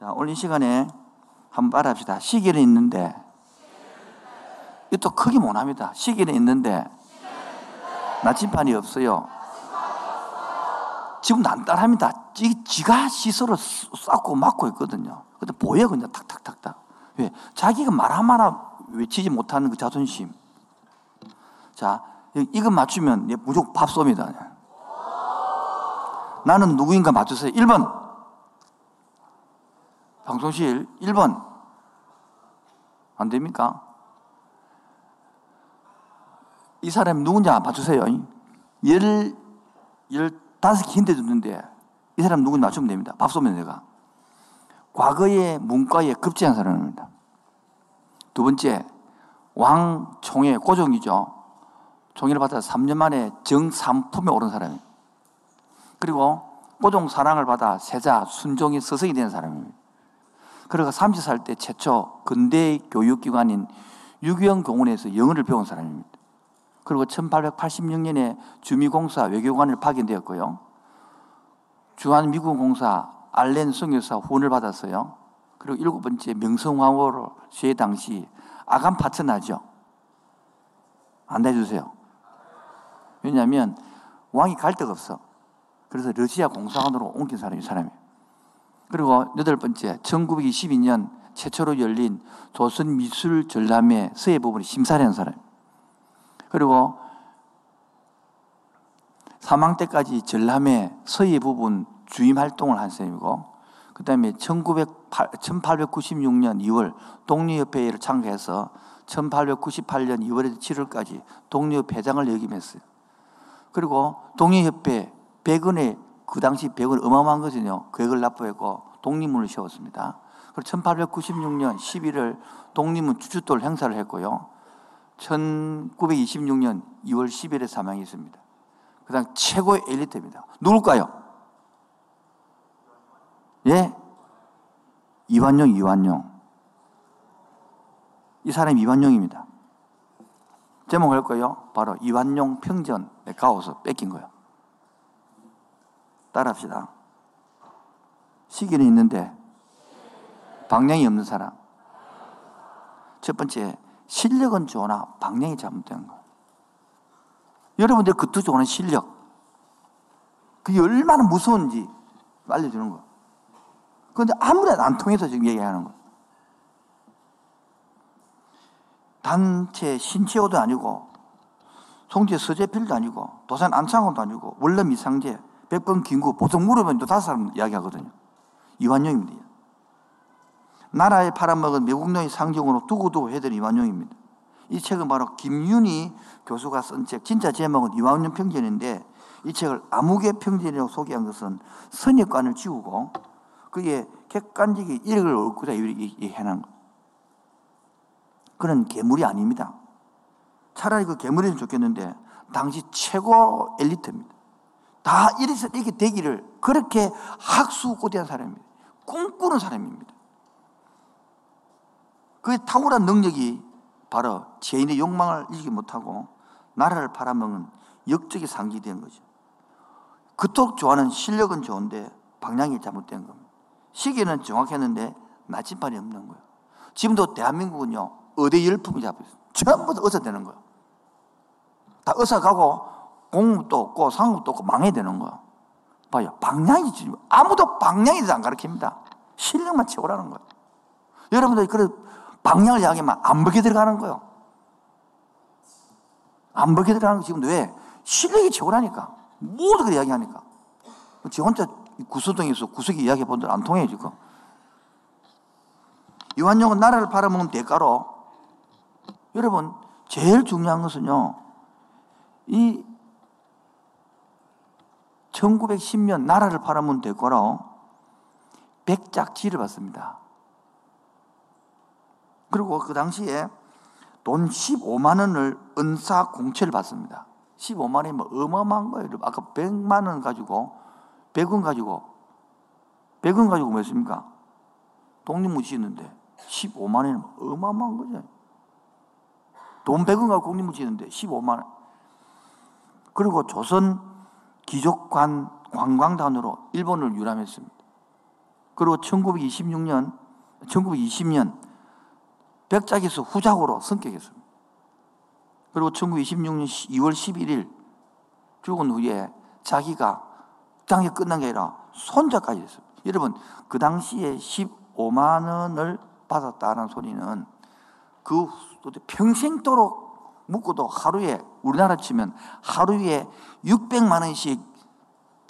자, 이 시간에 한번 말합시다. 시기는 있는데, 이또 크게 못합니다. 시기는 있는데, 나침반이 없어요. 지금 난딴합니다. 지, 지가 스스로 쌓고 막고 있거든요. 근데 보여, 그냥 탁탁탁탁. 왜? 자기가 말 하나 외치지 못하는 그 자존심. 자, 이거 맞추면 무조건 밥 쏩니다. 나는 누구인가 맞추세요. 1번. 방송실 1번. 안 됩니까? 이 사람이 누군지 맞추세요. 열, 열다섯 개 힌트 줬는데 이 사람 누군지 맞추면 됩니다. 밥 쏘면 내가. 과거에 문과에 급제한 사람입니다. 두 번째, 왕총의 고종이죠. 총회를 받아 3년 만에 정삼품에 오른 사람이에요. 그리고 고종 사랑을 받아 세자, 순종이 서성이 된 사람입니다. 그러가 30살 때 최초 근대 교육기관인 유기영 공원에서 영어를 배운 사람입니다. 그리고 1886년에 주미공사 외교관을 파견되었고요. 주한미군공사 알렌 성교사 후원을 받았어요. 그리고 일곱 번째 명성황후로 제 당시 아간 파트너죠. 안내주세요. 왜냐하면 왕이 갈 데가 없어. 그래서 러시아 공사관으로 옮긴 사람이 사람이에요. 그리고 여덟 번째, 1922년 최초로 열린 조선 미술 전람회 서예 부분의 심사를 한 사람. 그리고 사망 때까지 전람회 서예 부분 주임 활동을 한 사람이고, 그 다음에 1896년 2월 독립협회를 창회해서 1898년 2월에서 7월까지 독립회장을 역임했어요. 그리고 독립협회 100원의 그 당시 100원 어마어마한 거거든요. 계획을 납부했고 독립문을 세웠습니다. 그리고 1896년 11월 독립문 주주돌 행사를 했고요. 1926년 2월 10일에 사망했습니다. 그 다음 최고의 엘리트입니다. 누굴까요? 예? 이완용, 이완용. 이 사람이 이완용입니다. 제목 할 거예요. 바로 이완용 평전 가오서 뺏긴 거예요. 따라합시다. 시기는 있는데 방향이 없는 사람. 첫 번째, 실력은 좋으나 방향이 잘못된 거. 여러분들 그것도 좋은 실력. 그게 얼마나 무서운지 알려주는 거. 그런데 아무래도 안 통해서 지금 얘기하는 거. 단체 신체호도 아니고, 송재 서재필도 아니고, 도산 안창호도 아니고, 원래 미상제, 백번 김구, 보통 물으면 또 다섯 사람 이야기하거든요. 이완용입니다. 나라에 팔아먹은 외국노의 상징으로 두고두고 해드린 이완용입니다. 이 책은 바로 김윤희 교수가 쓴 책, 진짜 제목은 이완용 평전인데 이 책을 암흑의 평전이라고 소개한 것은 선입관을 지우고 그게 객관적인 이력을 얻고자 해놓은 거. 그런 괴물이 아닙니다. 차라리 그 괴물이면 좋겠는데 당시 최고 엘리트입니다. 다 이래서 이렇게 되기를 그렇게 학수고대한 사람입니다. 꿈꾸는 사람입니다. 그 탁월한 능력이 바로 죄인의 욕망을 이기지 못하고 나라를 팔아먹은 역적이 상기된 거죠. 그토록 좋아하는 실력은 좋은데 방향이 잘못된 겁니다. 시기는 정확했는데 나침반이 없는 거예요. 지금도 대한민국은요, 의대 열풍이 잡혀 있어요. 전부 다 의사 되는 거예요. 다 의사 가고 공업도 없고 상업도 없고 망해야 되는 거예요. 봐요. 방향이 아무도 대해서 안 가르칩니다. 실력만 채우라는 거예요. 여러분들이 그래 방향을 이야기하면 안 보게 들어가는 거예요. 안 보게 들어가는 거 지금 왜? 실력이 최고라니까. 모두 그렇게 이야기하니까. 지 혼자 구수동에서 구석이 이야기해 본들 안 통해요, 지금. 유한용은 나라를 팔아먹는 대가로 여러분, 제일 중요한 것은요, 이 1910년 나라를 팔아먹는 대가로 백작지를 받습니다. 그리고 그 당시에 돈 15만 원을 은사 공채를 받습니다. 15만 원이 뭐 어마어마한 거예요. 아까 100만 원 가지고 100원 가지고 100원 가지고 뭐 했습니까? 독립문 지는데 15만 원이 어마어마한 거죠. 돈 100원 가지고 독립문 지는데 15만 원. 그리고 조선 기족관 관광단으로 일본을 유람했습니다. 그리고 1926년, 1920년 백작에서 후작으로 성격했습니다. 그리고 1926년 2월 11일 죽은 후에 자기가 장이 끝난 게 아니라 손자까지 했습니다. 여러분, 그 당시에 15만 원을 받았다는 소리는 그 평생도록 묵고도 하루에 우리나라 치면 하루에 600만 원씩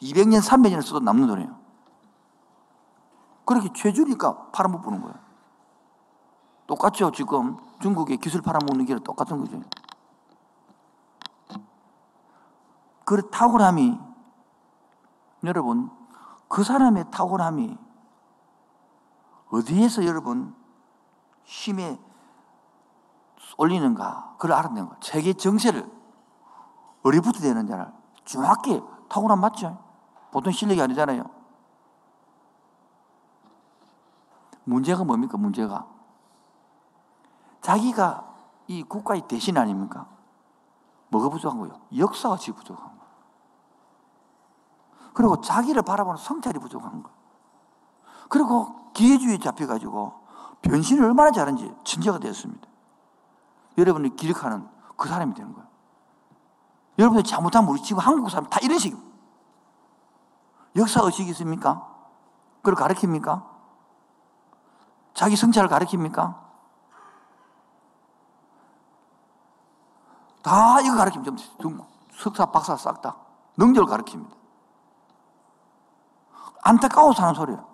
200년, 300년을 써도 남는 돈이에요. 그렇게 죄주니까 팔아먹는 거예요. 똑같죠, 지금 중국의 기술 팔아먹는 게 똑같은 거죠. 그 탁월함이, 여러분, 그 사람의 탁월함이 어디에서 여러분 힘에 올리는가, 그걸 알아내는 거 세계 정세를 어리부터 되는 자를 정확히 탁월함 맞죠? 보통 실력이 아니잖아요. 문제가 뭡니까, 문제가? 자기가 이 국가의 대신 아닙니까? 뭐가 부족한 거예요? 역사가 지 부족한 거예요. 그리고 자기를 바라보는 성찰이 부족한 거예요. 그리고 기회주의에 잡혀가지고 변신을 얼마나 잘하는지 진짜가 되었습니다. 여러분이 기억하는 그 사람이 되는 거예요. 여러분이 잘못하면 우리 지금 한국 사람 다 이런 식입니다. 역사 의식이 있습니까? 그걸 가르칩니까? 자기 성찰을 가르칩니까? 다 이거 가르치면 석사, 박사 싹 다. 능력을 가르칩니다. 안타까워서 하는 소리예요.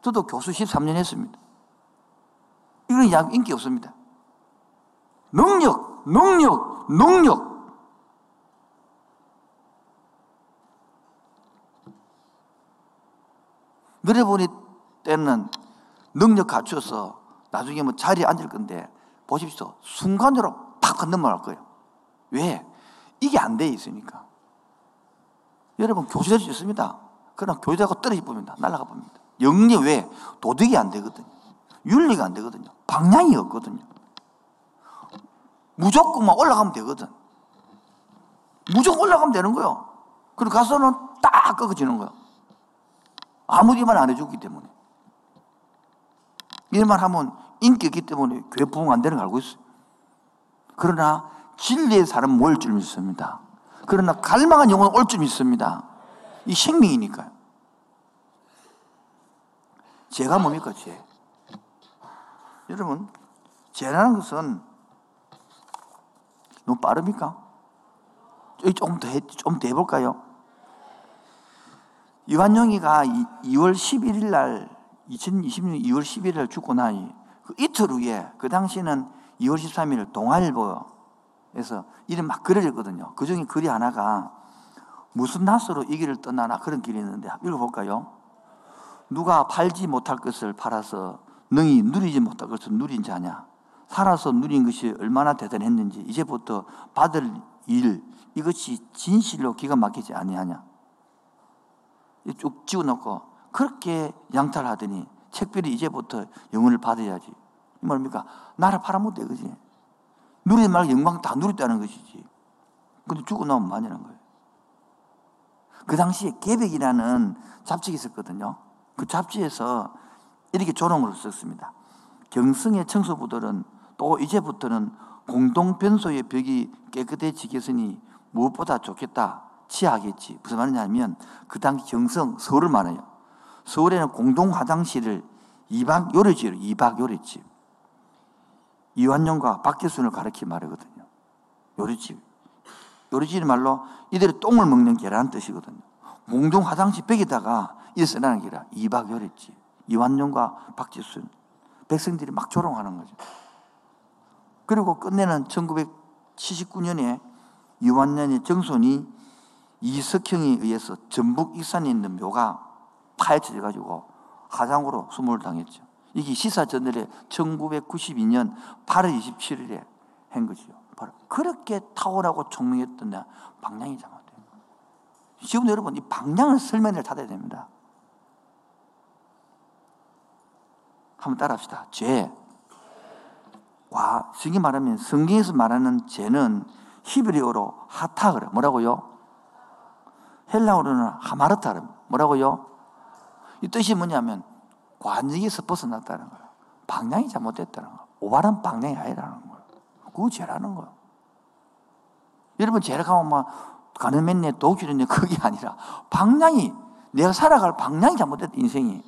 저도 교수 13년 했습니다. 이건 인기 없습니다. 능력, 능력, 능력. 너래보니 때는 능력 갖춰서 나중에 뭐 자리에 앉을 건데 보십시오. 순간적으로 팍 넘어갈 거예요. 왜? 이게 안 돼 있으니까. 여러분, 교수 될수 있습니다. 그러나 교수하고 떨어져 봅니다. 날아가 봅니다. 영리 왜? 도덕이 안 되거든요. 윤리가 안 되거든요. 방향이 없거든요. 무조건만 올라가면 되거든. 무조건 올라가면 되는 거예요. 그리고 가서는 딱 꺾어지는 거예요. 아무리 말안 해주기 때문에. 이런 하면 인기 있기 때문에 교회 부흥 안 되는 걸 알고 있어요. 그러나 진리의 사람 모일 줄 믿습니다. 그러나 갈망한 영혼은 올 줄 믿습니다. 이 생명이니까요. 죄가 뭡니까, 죄? 여러분, 죄라는 것은 너무 빠릅니까? 조금 더, 좀더 해볼까요? 요한영이가 2월 11일 날, 2020년 2월 11일 날 죽고 나니, 그 이틀 후에, 그 당시에는 2월 13일 동아일보에서 이름 막 글을 읽거든요. 그 중에 글이 하나가 무슨 낯으로 이 길을 떠나나 그런 길이 있는데 읽어볼까요? 누가 팔지 못할 것을 팔아서 능히 누리지 못할 것을 누린 자냐? 살아서 누린 것이 얼마나 대단했는지 이제부터 받을 일 이것이 진실로 기가 막히지 아니하냐? 쭉 지워놓고 그렇게 양탈 하더니 책별이 이제부터 영혼을 받아야지. 이 말입니까? 나라 팔아못 돼, 그지? 누리지 말고 영광 다 누렸다는 것이지. 근데 죽고 나면 많이라는 거예요. 그 당시에 개백이라는 잡지가 있었거든요. 그 잡지에서 이렇게 조롱을 썼습니다. 경성의 청소부들은 또 이제부터는 공동 변소의 벽이 깨끗해지겠으니 무엇보다 좋겠다. 치하겠지. 무슨 말이냐면 그 당시 경성 서울을 말해요. 서울에는 공동 화장실을 2박 요리집으로 2박 요리집. 이완용과 박기순을 가르치 말이거든요. 요리집. 요리집 말로 이들이 똥을 먹는 게라는 뜻이거든요. 공동 화장실 벽에다가 이 쓰라는 게라 2박 요리집. 이완용과 박지순. 백성들이 막 조롱하는 거죠. 그리고 끝내는 1979년에 이완년의 정손이 이석형에 의해서 전북 익산에 있는 묘가 파헤쳐져 가지고 화장으로 수모를 당했죠. 이게 시사저널에 1992년 8월 27일에 한 거죠. 바로 그렇게 탁월하고 총명했던 방향이 잘못돼요. 지금 여러분 이 방향을 설명을 닫아야 됩니다. 한번 따라합시다. 죄. 와, 성경 말하면 성경에서 말하는 죄는 히브리어로 하타 그래. 뭐라고요? 헬라어로는 하마르타 그래. 뭐라고요? 이 뜻이 뭐냐면 관역에서 벗어났다는 거예요. 방향이 잘못됐다는 거예요. 오바른 방향이 아니라는 거예요. 그거 죄라는 거예요. 여러분, 가면 막, 가는 맨네, 독주렸네, 그게 아니라, 방향이, 내가 살아갈 방향이 잘못됐다, 인생이.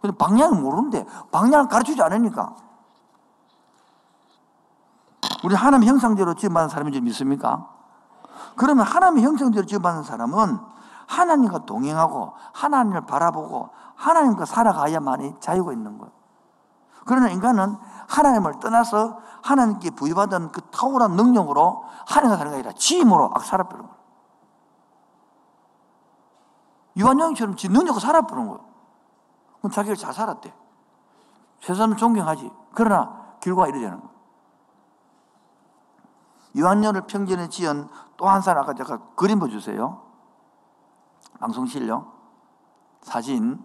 근데 방향을 모르는데, 방향을 가르치지 않으니까. 우리 하나님 형상대로 지어받은 사람인 줄 믿습니까? 그러면 하나님의 형상대로 지어받은 사람은 하나님과 동행하고 하나님을 바라보고 하나님과 살아가야만이 자유가 있는 거예요. 그러나 인간은 하나님을 떠나서 하나님께 부여받은 그 탁월한 능력으로 하나님과 사는 게 아니라 지 힘으로 막 살아버리는 거예요. 유한영처럼 지 능력으로 살아버리는 거예요. 그럼 자기를 잘 살았대. 세상은 존경하지. 그러나 결과가 이래 되는 거예요. 유한열을 평전에 지은 또 한 사람 아까 제가 그림 보여주세요. 방송실요. 사진.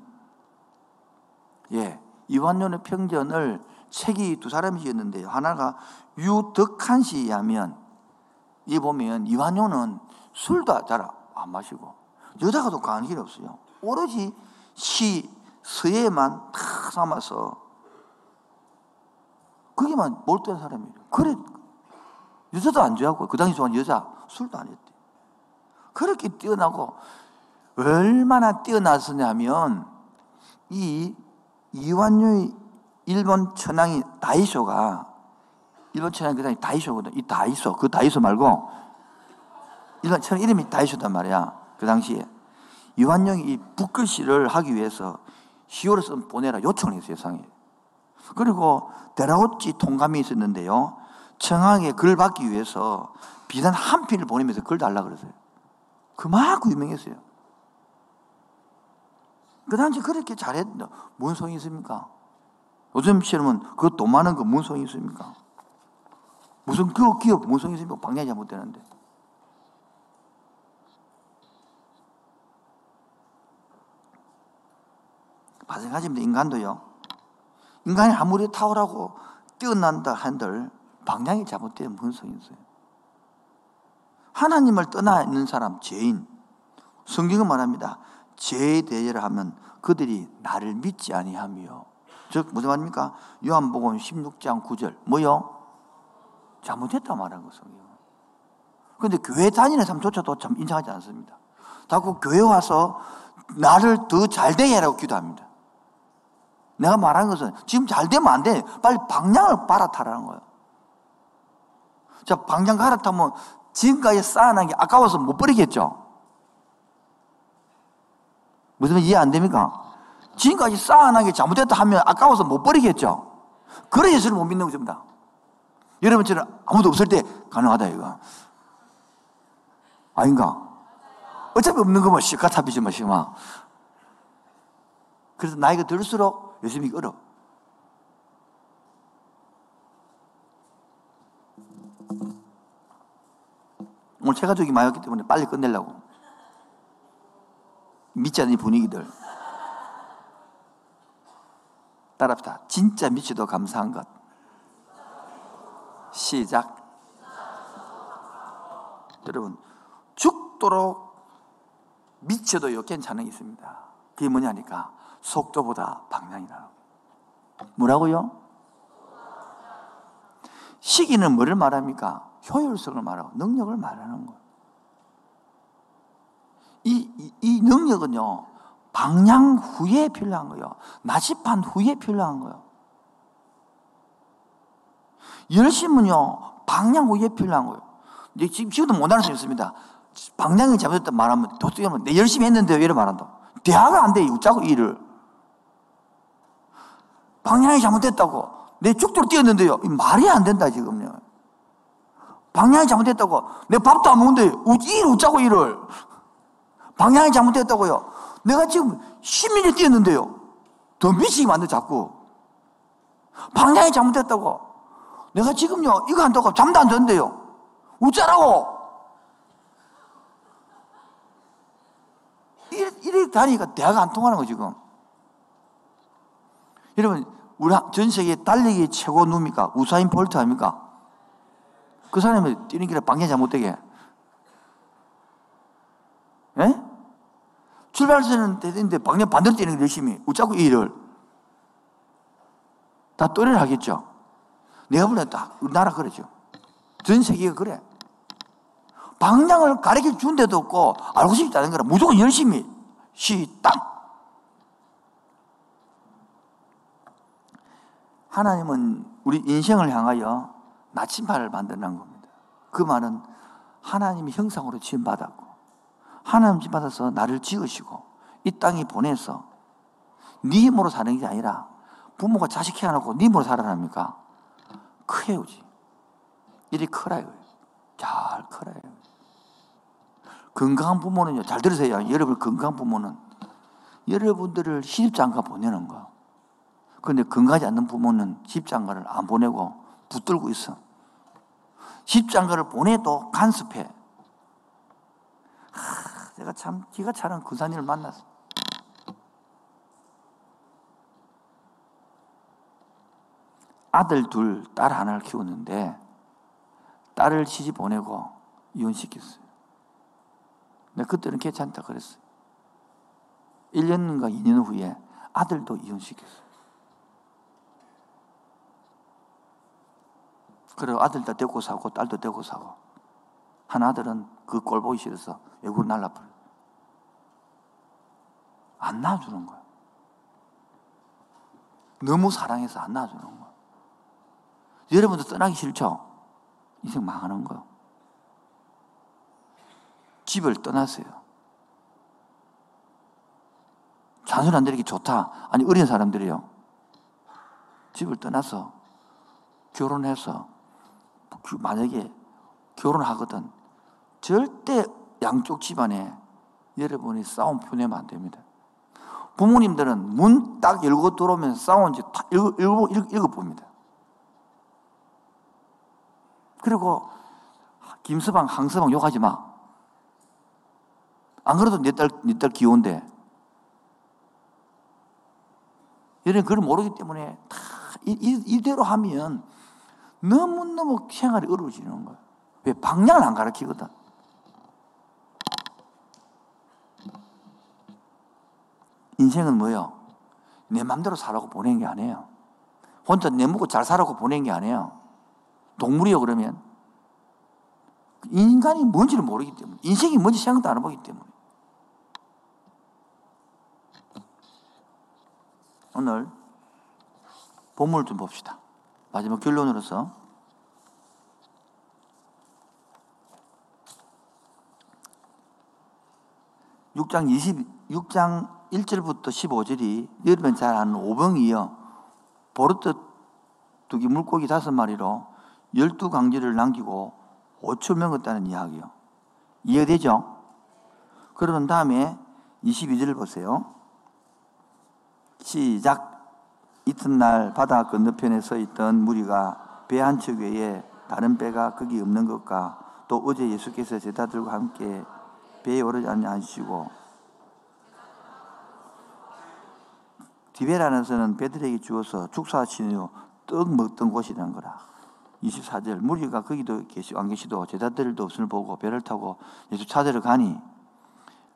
예. 이완년의 평전을 책이 두 사람이 지었는데요. 하나가 유덕한 씨에 하면 이 보면 이완용은 술도 잘 안 마시고 여자가도 길이 없어요. 오로지 시, 서예만 탁 삼아서 그게만 몰두한 사람이에요. 그래 여자도 안 좋아하고 그 당시 좋아하는 여자 술도 안 했대. 그렇게 뛰어나고 얼마나 뛰어났었냐 하면 이 이완유의 일본 천황이 다이소가 일본 천황이 그 당시 다이소거든. 이 다이소 그 다이소 말고 일본 천황 이름이 다이소단 말이야. 그 당시에 이완용이 이 붓글씨를 하기 위해서 시오를 써 보내라 요청을 했어요, 세상에. 그리고 데라우치 통감이 있었는데요. 청항에 글 받기 위해서 비단 한 필을 보내면서 글 달라 그러세요. 그만큼 유명했어요. 그 당시 그렇게 잘했는데 뭔 소용이 있습니까? 요즘처럼은 그 돈 많은 거 무슨 소용이 있습니까? 무슨 그 기업 무슨 소용이 있습니까? 방향이 잘못되는데. 마찬가지입니다. 인간도요. 인간이 아무리 탁월하고 뛰어난다 한들 방향이 잘못되면 무슨 있어요? 하나님을 떠나 있는 사람, 죄인. 성경은 말합니다. 죄에 대해를 하면 그들이 나를 믿지 아니하며. 즉, 무슨 말입니까? 요한복음 16장 9절. 뭐요? 잘못했다 말하는 거죠. 그런데 교회 다니는 사람조차도 참 인정하지 않습니다. 자꾸 교회 와서 나를 더 잘 되게 하라고 기도합니다. 내가 말한 것은 지금 잘 되면 안 돼. 빨리 방향을 갈아타라는 거예요. 자, 방향 갈아타면 지금까지 쌓아놓은 게 아까워서 못 버리겠죠? 무슨 말 이해 안 됩니까? 지금까지 쌓아놓은 게 잘못됐다 하면 아까워서 못 버리겠죠? 그래 예수를 못 믿는 것입니다. 여러분처럼 아무도 없을 때 가능하다, 이거. 아닌가? 어차피 없는 거면 시카타비지 마, 시마. 그래서 나이가 들수록 요즘이 어려. 오늘 체가족이 많이 왔기 때문에 빨리 끝내려고. 믿지 않는 분위기들. 따라합시다. 진짜 미치도 감사한 것. 시작. 여러분, 죽도록 미쳐도 괜찮은 게 있습니다. 그게 뭐냐니까, 속도보다 방향이라는 뭐라고요? 시기는 뭐를 말합니까? 효율성을 말하고 능력을 말하는 거예요. 이, 이, 이 능력은요, 방향 후에 필요한 거예요. 나집한 후에 필요한 거예요. 열심은요, 방향 후에 필요한 거예요. 지금, 지금도 못하는 수 있습니다. 방향이 잘못됐다 말하면, 도둑이 내 열심히 했는데요, 이래 말한다. 대화가 안 돼, 웃자고 일을. 방향이 잘못됐다고. 내 죽도록 뛰었는데요. 말이 안 된다, 지금요. 방향이 잘못됐다고. 내 밥도 안 먹는데, 일 웃자고 일을. 방향이 잘못됐다고요. 내가 지금 10mm 뛰었는데요. 더 미치게 만들 자꾸. 방향이 잘못됐다고. 내가 지금요, 이거 한다고 잠도 안 잤는데요. 웃자라고. 이래, 이래 다니까 대화가 안 통하는 거, 지금. 여러분, 우리 전 세계 달리기 최고 누굽니까? 우사인 볼트 아닙니까? 그 사람이 뛰는 길에 방향 잘못되게. 예? 출발선은 되는데 방향 반대로 뛰는 게 열심히. 웃자고 일을. 다 또래를 하겠죠. 내가 보면 딱 우리나라 그러죠. 전 세계가 그래. 방향을 가르쳐 준 데도 없고 알고 않은 거라 무조건 열심히 시딱 하나님은 우리 인생을 향하여 나침반을 만드는 겁니다. 그 말은 하나님이 형상으로 지음받았고 하나님 지음받아서 나를 지으시고 이 땅에 보내서 네 힘으로 사는 게 아니라 부모가 자식 키워놓고 네 힘으로 살아납니까? 크해오지. 이리 크라요. 잘 크라요. 건강한 부모는요, 잘 들으세요. 여러분 건강한 부모는 여러분들을 시집장가 보내는 거. 그런데 건강하지 않는 부모는 시집장가를 안 보내고 붙들고 있어. 시집장가를 보내도 간섭해. 하, 제가 참 기가 차는 근사님을 만났어. 아들 둘, 딸 하나를 키우는데 딸을 시집 보내고 이혼시켰어요. 근데 그때는 괜찮다 그랬어요. 1년인가 2년 후에 아들도 이혼시켰어요. 그리고 아들도 데리고 사고 딸도 데리고 사고 한 아들은 그 꼴 보기 싫어서 외국으로 날라버려. 안 놔주는 거야. 너무 사랑해서 안 놔주는 거야. 여러분도 떠나기 싫죠? 인생 망하는 거. 집을 떠나세요. 자손 안 되는 게 좋다. 아니, 어린 사람들이요. 집을 떠나서 결혼해서 만약에 결혼하거든 절대 양쪽 집안에 여러분이 싸움 보내면 안 됩니다. 부모님들은 문 딱 열고 들어오면 싸운지 읽어, 읽어, 읽어 봅니다. 그리고 김서방, 항서방 욕하지 마. 안 그래도 내 딸, 내 딸 귀여운데. 얘는 그걸 모르기 때문에 다 이, 대로 하면 너무너무 생활이 어려워지는 거야. 왜? 방향을 안 가르치거든. 인생은 뭐요? 내 맘대로 살라고 보낸 게 아니에요. 혼자 내 먹고 잘 살라고 보낸 게 아니에요. 동물이요, 그러면. 인간이 뭔지를 모르기 때문에. 인생이 뭔지 생각도 안 해보기 때문에. 오늘 본문을 좀 봅시다. 마지막 결론으로서. 6장 20, 6장 1절부터 15절이 여러분 잘 아는 오병이요. 보르트 두기 물고기 다섯 마리로 열두 강지를 남기고 5천 명을 따는 이야기요. 이해되죠? 그러는 다음에 22절을 보세요. 시작. 이튿날 바다 건너편에 서 있던 무리가 배 한척 외에 다른 배가 거기 없는 것과 또 어제 예수께서 제자들과 함께 배에 오르지 않으시고 디베라는 서는 배들에게 주어서 축사하시는 떡 먹던 곳이라는 거라. 24절 무리가 거기도 계시, 안 계시도 제자들도 없음을 보고 배를 타고 예수 찾으러 가니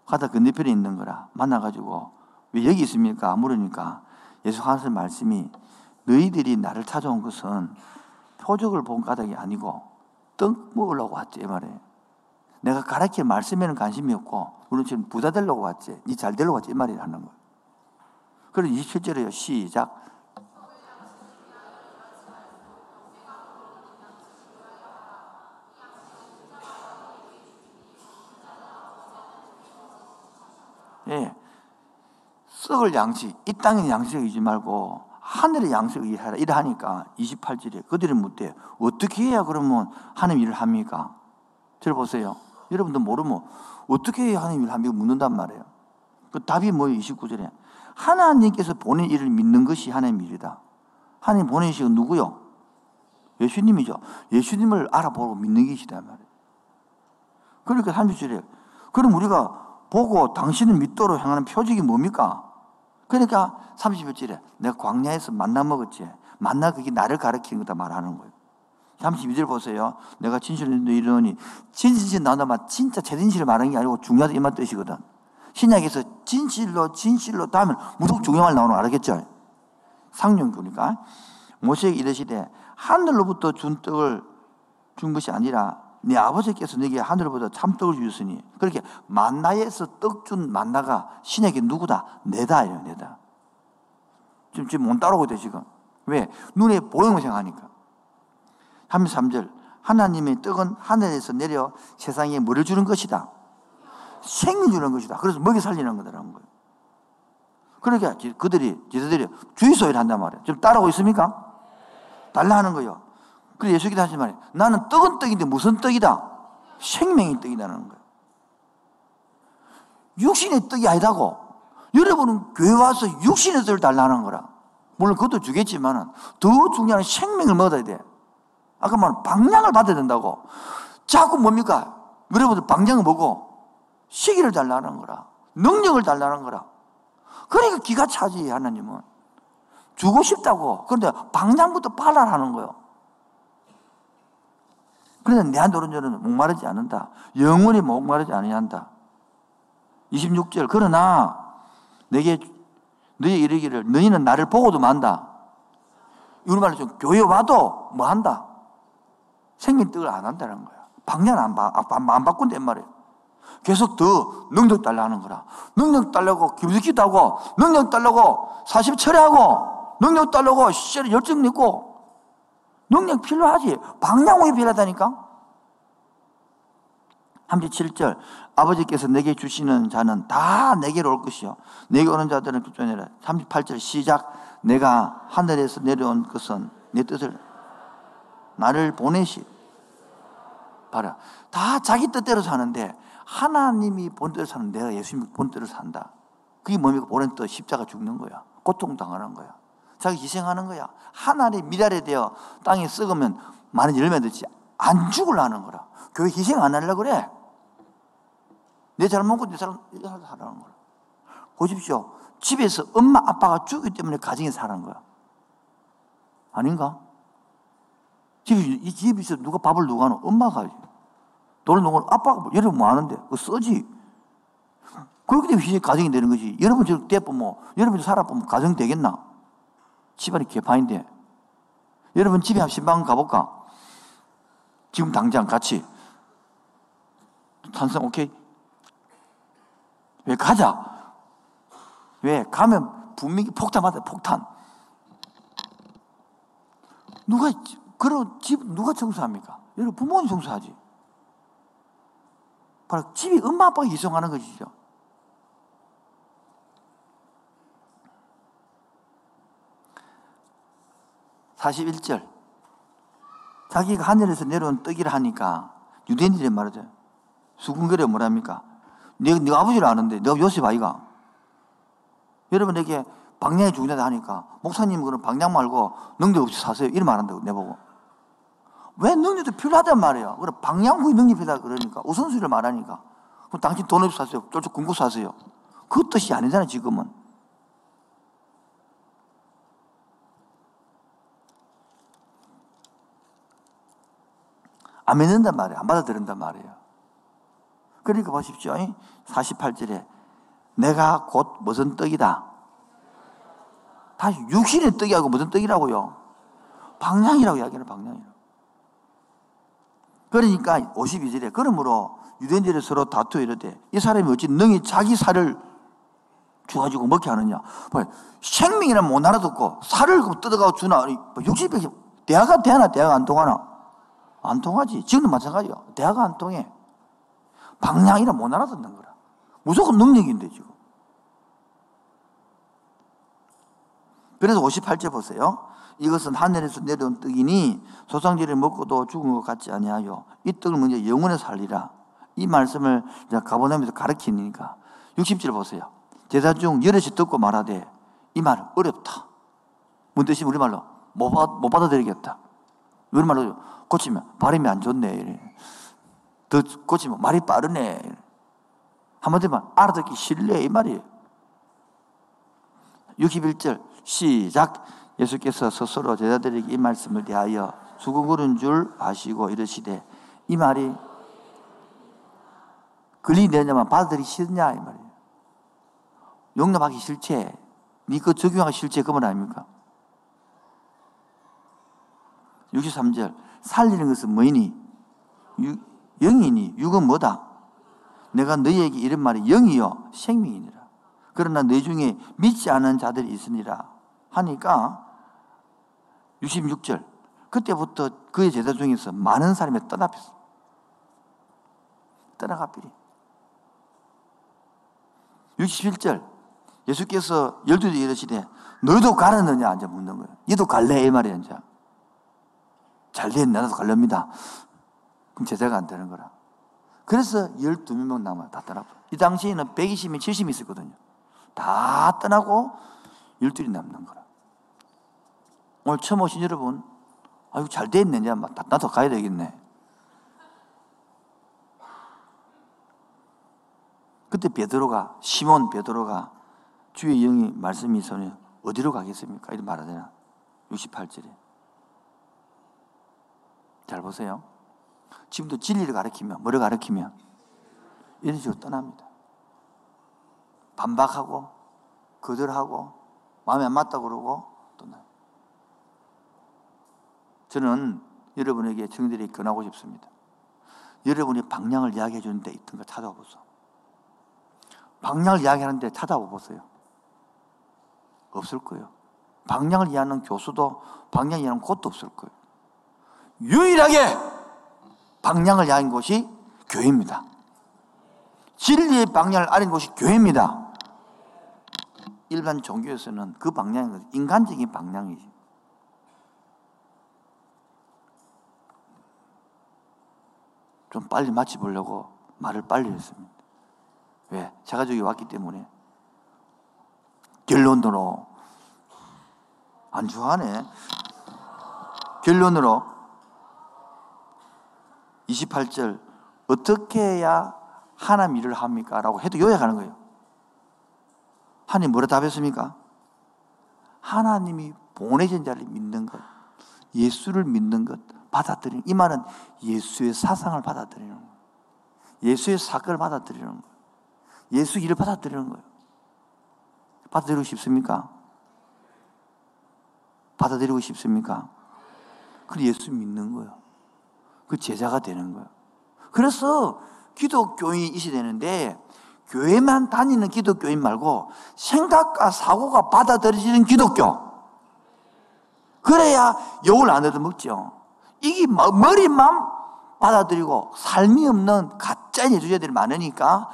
바다 건너편에 있는 거라 만나가지고 왜 여기 있습니까? 물으니까 예수 하신 말씀이 너희들이 나를 찾아온 것은 표적을 본 까닭이 아니고 떡 먹으려고 왔지 이 말이에요. 내가 가르칠 말씀에는 관심이 없고 우리는 지금 부자 되려고 왔지 니잘 되려고 왔지 이 말이 하는 거예요. 그래서 27절에요. 시작. 예. 썩을 양식, 이 땅의 양식이지 말고 하늘의 양식을 일하라. 이러하니까 28절에 그들은 묻대. 어떻게 해야 그러면 하나님 일을 합니까? 들어보세요. 여러분도 모르면 어떻게 해야 하나님 일을 합니까? 묻는단 말이에요. 그 답이 뭐예요? 29절에. 하나님께서 보낸 일을 믿는 것이 하나님 일이다. 하나님 보내신 누구요? 예수님이죠. 예수님을 알아보고 믿는 것이다 말이에요. 그러니까 30절에 그럼 우리가 보고 당신을 믿도록 향하는 표적이 뭡니까? 그러니까 31절에 내가 광야에서 만나 먹었지. 만나 그게 나를 가르치는 거다 말하는 거예요. 32절 보세요. 내가 진실을 이르니 진실 나눠만 진짜 제진실을 말하는 게 아니고 중요하다 이말 뜻이거든. 신약에서 진실로 진실로 다음에 무조건 중요한 말 나오는 거 알겠죠? 상용교니까 모세에게 이르시되 하늘로부터 준 떡을 준 것이 아니라 네 아버지께서 네게 하늘로부터 참떡을 주셨으니 그렇게 만나에서 떡 준 만나가 신에게 누구다? 내다 이요 내다. 지금 지금 못 따라오고 돼 지금. 왜? 눈에 보이는 거 생각하니까. 33절 하나님의 떡은 하늘에서 내려 세상에 뭐를 주는 것이다. 생명 주는 것이다. 그래서 먹여 살리는 거다라는 거예요. 그러니까 그들이 지들이 주의 소리를 한단 말이에요. 지금 따라오고 있습니까? 달라 하는 거예요. 그래서 예수께서 하신 말이 나는 떡은 떡인데 무슨 떡이다? 생명의 떡이라는 거예요. 육신의 떡이 아니다고. 여러분은 교회 와서 육신의 떡을 달라는 거라. 물론 그것도 주겠지만 더 중요한 생명을 먹어야 돼. 아까 말한 방향을 받아야 된다고. 자꾸 뭡니까? 여러분들 방향을 보고 시기를 달라는 거라. 능력을 달라는 거라. 그러니까 기가 차지, 하나님은. 주고 싶다고. 그런데 방향부터 팔아라는 거예요. 그런데 내한 노른자는 목마르지 않는다. 영원히 목마르지 아니한다. 26절. 그러나 내게 너희 이르기를 너희는 나를 보고도 만다. 우리말로 좀 교회 와도 뭐 한다? 생긴 떡을 안 한다는 거야. 방향 안, 바, 안, 안 바꾼단 말이에요. 계속 더 능력 달라는 거라. 능력 달라고 김숙기도 하고, 능력 달라고 사십 철회하고, 능력 달라고 시절에 열정 내고, 능력 필요하지. 방향이 필요하다니까? 37절. 아버지께서 내게 주시는 자는 다 내게로 올 것이요. 내게 오는 자들은 쫓아내라. 38절 시작. 내가 하늘에서 내려온 것은 내 뜻을 나를 보내시. 봐라. 다 자기 뜻대로 사는데 하나님이 본대로 사는 내가 예수님 본대로 산다. 그게 뭡니까? 보낸 뜻 십자가 죽는 거야. 고통당하는 거야. 자기 희생하는 거야. 하나님 미랄에 되어 땅에 썩으면 많은 열매 듣지 안 죽으려는 거라. 교회 희생 안 하려고 그래. 내 잘 먹고 내 사람 하라는 거라. 보십시오. 집에서 엄마 아빠가 죽기 때문에 가정에 사는 거야. 아닌가? 집에, 이 집에서 누가 밥을 누가 하노? 엄마가. 돈을 누가 아빠가 뭐, 여러분 뭐 하는데? 그거 써지. 그렇게 되면 희생 가정이 되는 거지. 여러분 저렇게 대보면, 뭐, 여러분이 살아보면 가정 되겠나? 집안이 개판인데. 여러분 집에 한 신방 가볼까? 지금 당장 같이. 탄성 오케이? 왜 가자? 왜? 가면 분명히 폭탄 맞아, 폭탄. 누가, 그런 집, 누가 청소합니까? 여러분 부모님 청소하지. 바로 집이 엄마 아빠가 희생하는 것이죠. (41절) 자기가 하늘에서 내려온 떡이라 하니까 유대인들이 말하죠. 수군거려 뭐랍니까? 네가, 네가 아버지를 아는데 내가 요셉 아이가. 여러분에게 방향이 중요하다 하니까 목사님 그런 방향 말고 능력 없이 사세요. 이런 말 한다고 내보고. 왜 능력도 필요하단 말이에요 그럼 방향 후에 능력이 필요하다 그러니까. 우선순위를 말하니까. 그럼 당신 돈 없이 사세요. 쫄쫄 굶고 사세요. 그 뜻이 아니잖아요 지금은 안 믿는단 말이에요 안 받아들인단 말이에요 그러니까 보십시오. 48절에 내가 곧 무슨 떡이다. 다시 육신의 떡이하고 무슨 떡이라고요? 방향이라고 이야기하는 방향이라고. 그러니까 52절에 그러므로 유대인들이 서로 다투어 이르되 이 사람이 어찌 능히 자기 살을 주가지고 먹게 하느냐. 생명이란 못 알아듣고 살을 뜯어가고 주나. 60배 뭐 대화가 되나 대화가 안 통하나? 안 통하지. 지금도 마찬가지요. 대화가 안 통해. 방향이라 못 알아듣는 거라. 무조건 능력인데 지금. 그래서 58절 보세요. 이것은 하늘에서 내려온 떡이니 소상제를 먹고도 죽은 것 같지 아니하여 이 떡을 먼저 영원에 살리라. 이 말씀을 가보나면서 가르치니까 60절 보세요. 제사 중 여럿이 듣고 말하되 이말 어렵다. 뭔 뜻이 우리말로 못, 받, 못 받아들이겠다. 우리 말로 고치면 발음이 안 좋네. 이래. 더 고치면 말이 빠르네. 한마디만 알아듣기 싫네 이 말이에요. 61절 시작 예수께서 스스로 제자들에게 이 말씀을 대하여 수고그른 줄 아시고 이러시되 이 말이 걸리내냐만 받아들이기 싫냐 이 말이에요. 용납하기 싫지. 니그 적용하기 싫지 그 말 아닙니까? 63절. 살리는 것은 뭐이니? 유, 영이니. 육은 뭐다? 내가 너희에게 이런 말이 영이요 생명이니라. 그러나 너희 중에 믿지 않은 자들이 있으니라 하니까 66절. 그때부터 그의 제자 중에서 많은 사람이 떠나갔어. 떠나가삐리. 67절. 예수께서 열두에 이르시되 너희도 가르느냐 이제 묻는 거예요. 얘도 갈래 이 말이야 이제. 잘 된 나도 갈렵니다. 그럼 제자가 안 되는 거라. 그래서 12명 남아 다 떠나고. 이 당시에는 120명, 70명 있었거든요. 다 떠나고 12이 남는 거라. 오늘 처음 오신 여러분, 아유, 잘 됐네. 이제 나도 가야 되겠네. 그때 베드로가, 시몬 베드로가 주의 영이 말씀이 있으니 어디로 가겠습니까? 이렇게 말하잖아. 68절에. 잘 보세요. 지금도 진리를 가르치면, 뭐를 가르치면, 이런 식으로 떠납니다. 반박하고, 거절하고, 마음에 안 맞다 그러고, 떠나요. 저는 여러분에게 정들이 권하고 싶습니다. 여러분이 방향을 이야기해 주는 데 있던 거 찾아와 보세요. 방향을 이야기하는데 찾아와 보세요. 없을 거예요. 방향을 이해하는 교수도 방향을 이해하는 곳도 없을 거예요. 유일하게 방향을 이해한 곳이 교회입니다. 진리의 방향을 아는 곳이 교회입니다. 일반 종교에서는 그 방향은 인간적인 방향이지. 좀 빨리 마치보려고 말을 빨리 했습니다. 왜? 제가 저기 왔기 때문에. 결론으로, 안 좋아하네. 결론으로, 28절, 어떻게 해야 하나님 일을 합니까? 라고 해도 요약하는 거예요. 하나님 뭐라 답했습니까? 하나님이 보내신 자를 믿는 것, 예수를 믿는 것, 받아들이는, 이 말은 예수의 사상을 받아들이는 거예요. 예수의 사건을 받아들이는 거예요. 예수 일을 받아들이는 거예요. 받아들이고 싶습니까? 받아들이고 싶습니까? 그 예수 믿는 거예요. 그 제자가 되는 거예요. 그래서 기독교인이 있어야 되는데 교회만 다니는 기독교인 말고 생각과 사고가 받아들여지는 기독교. 그래야 욕을 안 얻어먹죠. 이게 머리만 받아들이고 삶이 없는 가짜인 예수자들이 많으니까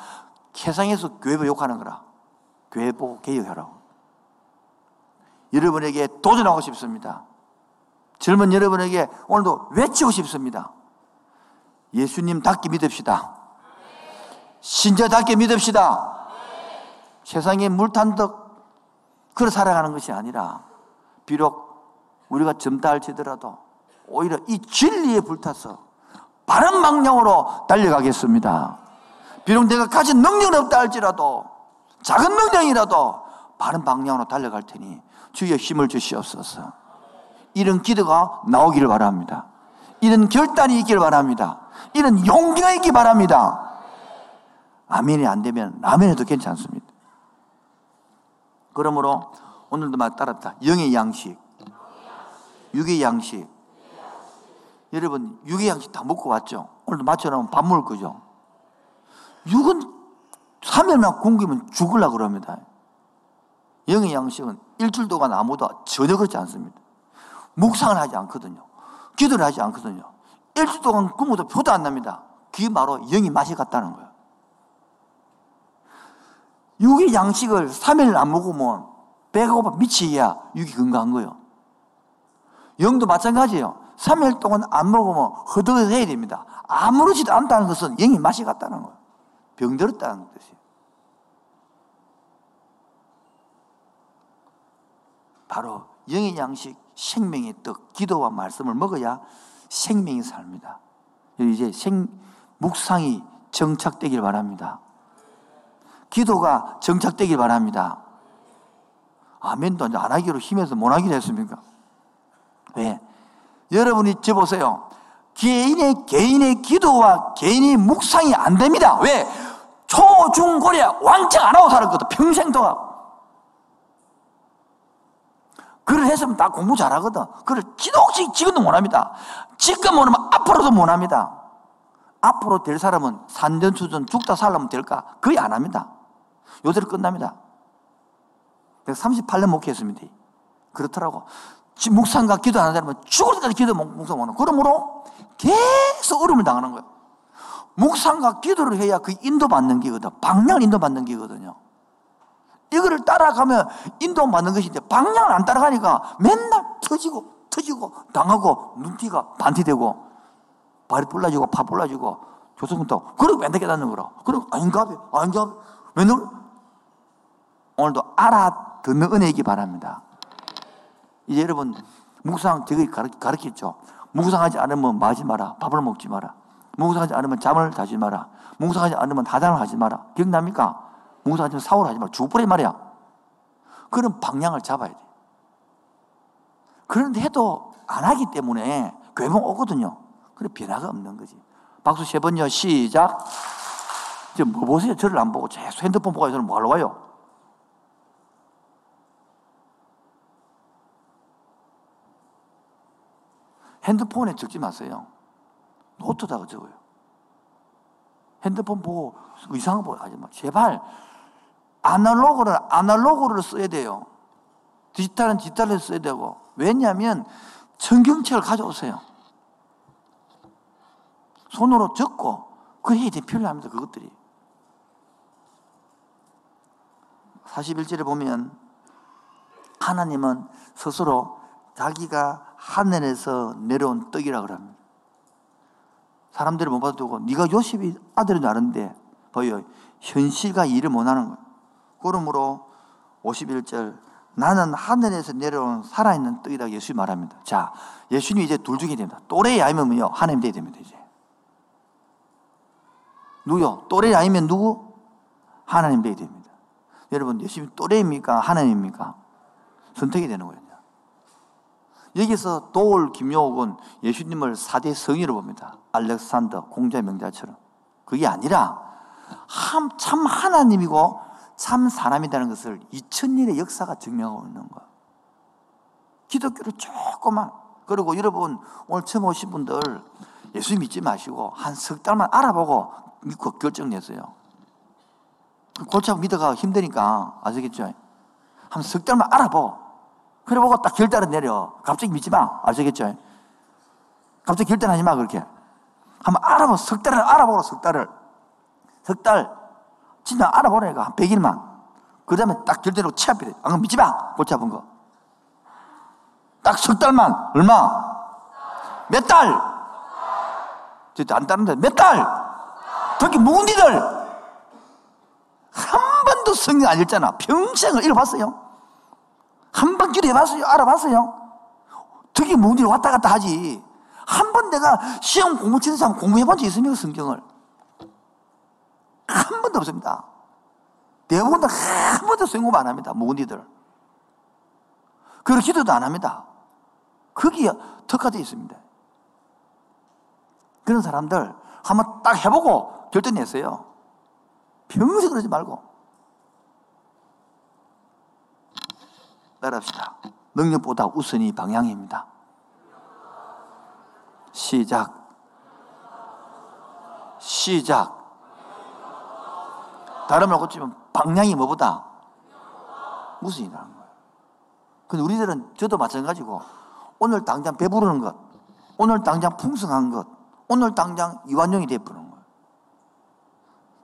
세상에서 교회 보 욕하는 거라. 교회 보고 개혁하라고. 여러분에게 도전하고 싶습니다. 젊은 여러분에게 오늘도 외치고 싶습니다. 예수님답게 믿읍시다. 신자답게 믿읍시다. 세상에 물탄덕 그러 살아가는 것이 아니라 비록 우리가 젊다 할지더라도 오히려 이 진리에 불타서 바른 방향으로 달려가겠습니다. 비록 내가 가진 능력은 없다 할지라도 작은 능력이라도 바른 방향으로 달려갈 테니 주의 힘을 주시옵소서. 이런 기도가 나오기를 바랍니다. 이런 결단이 있기를 바랍니다. 이런 용기가 있기 바랍니다. 아멘이 안 되면 아멘해도 괜찮습니다. 그러므로 오늘도 막 따랐다. 영의 양식, 육의 양식. 여러분 육의 양식 다 먹고 왔죠? 오늘도 맞춰놓으면 밥 먹을 거죠? 육은 3일만 굶기면 죽을라 그럽니다. 영의 양식은 일주일 동안 아무도 전혀 그렇지 않습니다. 묵상을 하지 않거든요. 기도를 하지 않거든요. 일주일 동안 굶어도 표도 안 납니다. 그게 바로 영이 맛이 같다는 거예요. 육의 양식을 3일 안 먹으면 배가 고파 미치야 육이 건강한 거예요. 영도 마찬가지예요. 3일 동안 안 먹으면 허덕해야 됩니다. 아무렇지도 않다는 것은 영이 맛이 같다는 거예요. 병들었다는 뜻이에요. 바로 영의 양식, 생명의 떡, 기도와 말씀을 먹어야 생명이 삽니다. 이제 생, 묵상이 정착되길 바랍니다. 기도가 정착되길 바랍니다. 아멘도 안 하기로 힘해서 못 하기로 했습니까? 왜? 여러분이 저보세요. 개인의 개인의 기도와 개인의 묵상이 안 됩니다. 왜? 초중고려 왕창 안 하고 살았거든. 평생 동안. 그걸 했으면 다 공부 잘하거든. 그걸 지독지 지금도 못합니다. 지금 못하면 앞으로도 못합니다. 앞으로 될 사람은 산전 수전 죽다 살려면 될까? 거의 안 합니다. 요대로 끝납니다. 내가 38년 목회했습니다. 그렇더라고. 묵상과 기도 안 하는 사람은 죽을 때까지 기도 묵상 못하고 그러므로 계속 어려움을 당하는 거예요. 묵상과 기도를 해야 그 인도받는 기거든. 방향을 인도받는 기거든요. 이거를 따라가면 인도받는 것인데 방향을 안 따라가니까 맨날 터지고 터지고 당하고 눈티가 반티되고 발이 불러지고 파 불러지고 조선군도 그리고 맨날 깨닫는 거라. 그리고 아닌가 봐. 아닌가 봐. 맨날 오늘도 알아듣는 은혜이기 바랍니다. 이제 여러분 묵상 저기 가르쳤죠. 묵상하지 않으면 마지 마라. 밥을 먹지 마라. 묵상하지 않으면 잠을 자지 마라. 묵상하지 않으면 하단을 하지 마라. 기억납니까? 묵상하지 않으면 사고를 하지 마라. 죽어버려 말이야. 그런 방향을 잡아야 돼. 그런데 해도 안 하기 때문에 괴목 오거든요. 그래 변화가 없는 거지. 박수 세 번요. 시작. 이제 뭐 보세요? 저를 안 보고 계속 핸드폰 보고 저는 뭐 하러 와요? 핸드폰에 적지 마세요. 노트다가 적어요. 핸드폰 보고 이상한 거 하지 마. 제발 아날로그를 아날로그를 써야 돼요. 디지털은 디지털을 써야 되고 왜냐하면 성경책을 가져오세요. 손으로 적고 그 해야 돼 필요합니다. 그것들이 41절에 보면 하나님은 스스로 자기가 하늘에서 내려온 떡이라 그럽니다. 사람들을 못 봐두고 네가 요셉이 아들인 줄 아는데 보여 현실과 일을 못하는 거예요. 그러므로 51절 나는 하늘에서 내려온 살아있는 떡이라 예수님 말합니다. 자, 예수님이 이제 둘 중에 됩니다. 또래 아니면요 하나님 돼야 됩니다 이제. 누구요? 또래 아니면 누구? 하나님 돼야 됩니다. 여러분 예수님 또래입니까? 하나님입니까? 선택이 되는 거예요. 여기서 도울 김용옥은 예수님을 사대 성의로 봅니다. 알렉산더 공자의 명자처럼. 그게 아니라 참 하나님이고 참 사람이라는 것을 2000년의 역사가 증명하고 있는 거예요. 기독교를 조금만 그리고 여러분 오늘 처음 오신 분들 예수 믿지 마시고 한 석 달만 알아보고 믿고 결정냈어요. 골치 아프 믿어가 힘드니까 아시겠죠? 한 석 달만 알아보. 그래 보고 딱 결단을 내려. 갑자기 믿지 마. 아시겠죠? 갑자기 결단하지 마, 그렇게. 한번 알아보, 석 달을 알아보라, 석 달을. 석 달. 진짜 알아보라니까, 한 100일만. 그 다음에 딱 결단하고 취합해. 안 그러면 믿지 마. 골치 아픈 거. 딱 석 달만. 얼마? 몇 달? 저안 따는데, 몇 달? 특히 묵은이들. 한 번도 성경 안 읽잖아. 평생을 읽어봤어요. 한 번 기도해봤어요? 알아봤어요? 특히 문제를 왔다 갔다 하지. 한 번 내가 시험 공부 치는 사람 공부해본 적 있습니까? 성경을. 한 번도 없습니다. 대부분 다한 번도 성공 안 합니다. 묵은이들. 그리고 기도도 안 합니다. 거기에 특화되어 있습니다. 그런 사람들 한번 딱 해보고 결정 냈어요. 평생 그러지 말고. 따라합시다. 능력보다 우선이 방향입니다. 시작. 시작. 다른 말 고치면 방향이 뭐보다 우선이라는 거예요. 근데 우리들은 저도 마찬가지고 오늘 당장 배부르는 것, 오늘 당장 풍성한 것, 오늘 당장 이완용이 되어버는 거예요.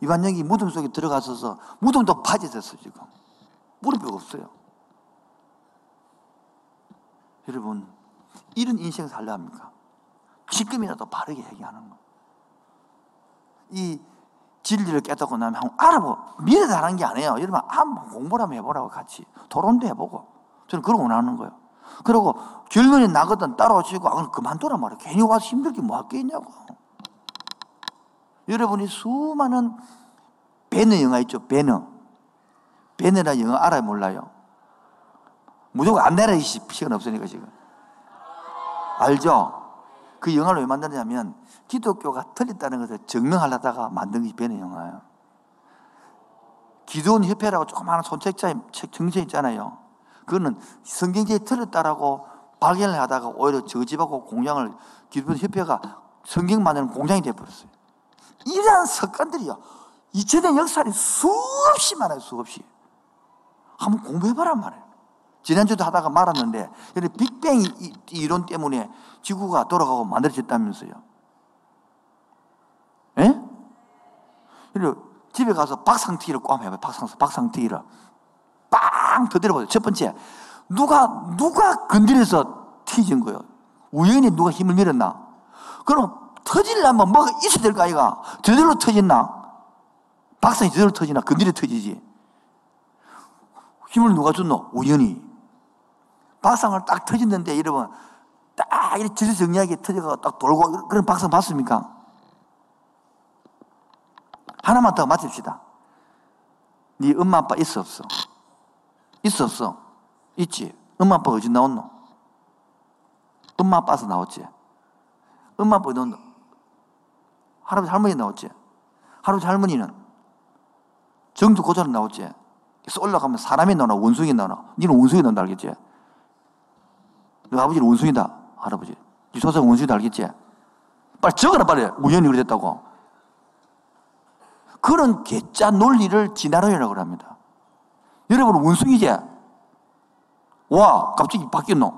이완용이 무덤 속에 들어가서 무덤도 파져졌어 지금. 무릎이 없어요. 여러분, 이런 인생 살려 합니까? 지금이라도 바르게 얘기하는 거. 이 진리를 깨닫고 나면 한번 알아보. 미래 잘하는 게 아니에요. 여러분, 한번 공부를 한번 해보라고 같이. 토론도 해보고. 저는 그런 거 원하는 거예요. 그리고 결론이 나거든 따라오시고, 아, 그만둬라 말이야. 괜히 와서 힘들게 뭐 할 게 있냐고. 여러분이 수많은 배너 영화 있죠, 배너. 배너라 영화 알아요, 몰라요? 무조건 안 내라, 이 시간 없으니까 지금. 알죠? 그 영화를 왜 만드냐면 기독교가 틀렸다는 것을 증명하려다가 만든 게 베네 영화예요. 기도원 협회라고 조그마한 손책자 정책 있잖아요. 그거는 성경제에 틀렸다라고 발견을 하다가 오히려 저 집하고 공장을 기독교 협회가 성경 만드는 공장이 되어버렸어요. 이러한 습관들이요. 2000년 역사에 수없이 많아요, 수없이. 한번 공부해봐란 말이에요. 지난주도 하다가 말았는데, 빅뱅 이론 때문에 지구가 돌아가고 만들어졌다면서요. 예? 그리고 집에 가서 박상튀기를 ቋ 해봐요. 박상, 박상튀기를. 빵! 터뜨려보세요. 첫 번째. 누가, 누가 건드려서 튀진 거예요. 우연히 누가 힘을 밀었나? 그럼 터질려면 뭐가 있어야 될 거 아이가? 저절로 터졌나? 박상이 저절로 터지나? 건드려 터지지. 힘을 누가 줬노? 우연히. 박상을 딱 터졌는데 이러면 딱 이렇게 질정리하게 터져가 딱 돌고 그런 박상 봤습니까? 하나만 더 맞춥시다. 네 엄마 아빠 있어 없어? 있어 없어? 있지. 엄마 아빠 어디 나왔노? 엄마 아빠서 나왔지. 엄마 아빠 어디 나왔노? 할아버지 할머니 나왔지. 할아버지 할머니는 정도 고전은 나왔지. 그래서 올라가면 사람이 나오나 원숭이 나오나. 니는 원숭이 나온다 알겠지? 너 아버지는 원숭이다 할아버지. 네 조상 원숭이다 알겠지? 빨리 적어라 빨리. 우연히 그랬다고. 그런 개짜 논리를 진화론이라고 합니다. 여러분 원숭이지? 와 갑자기 바뀌었노?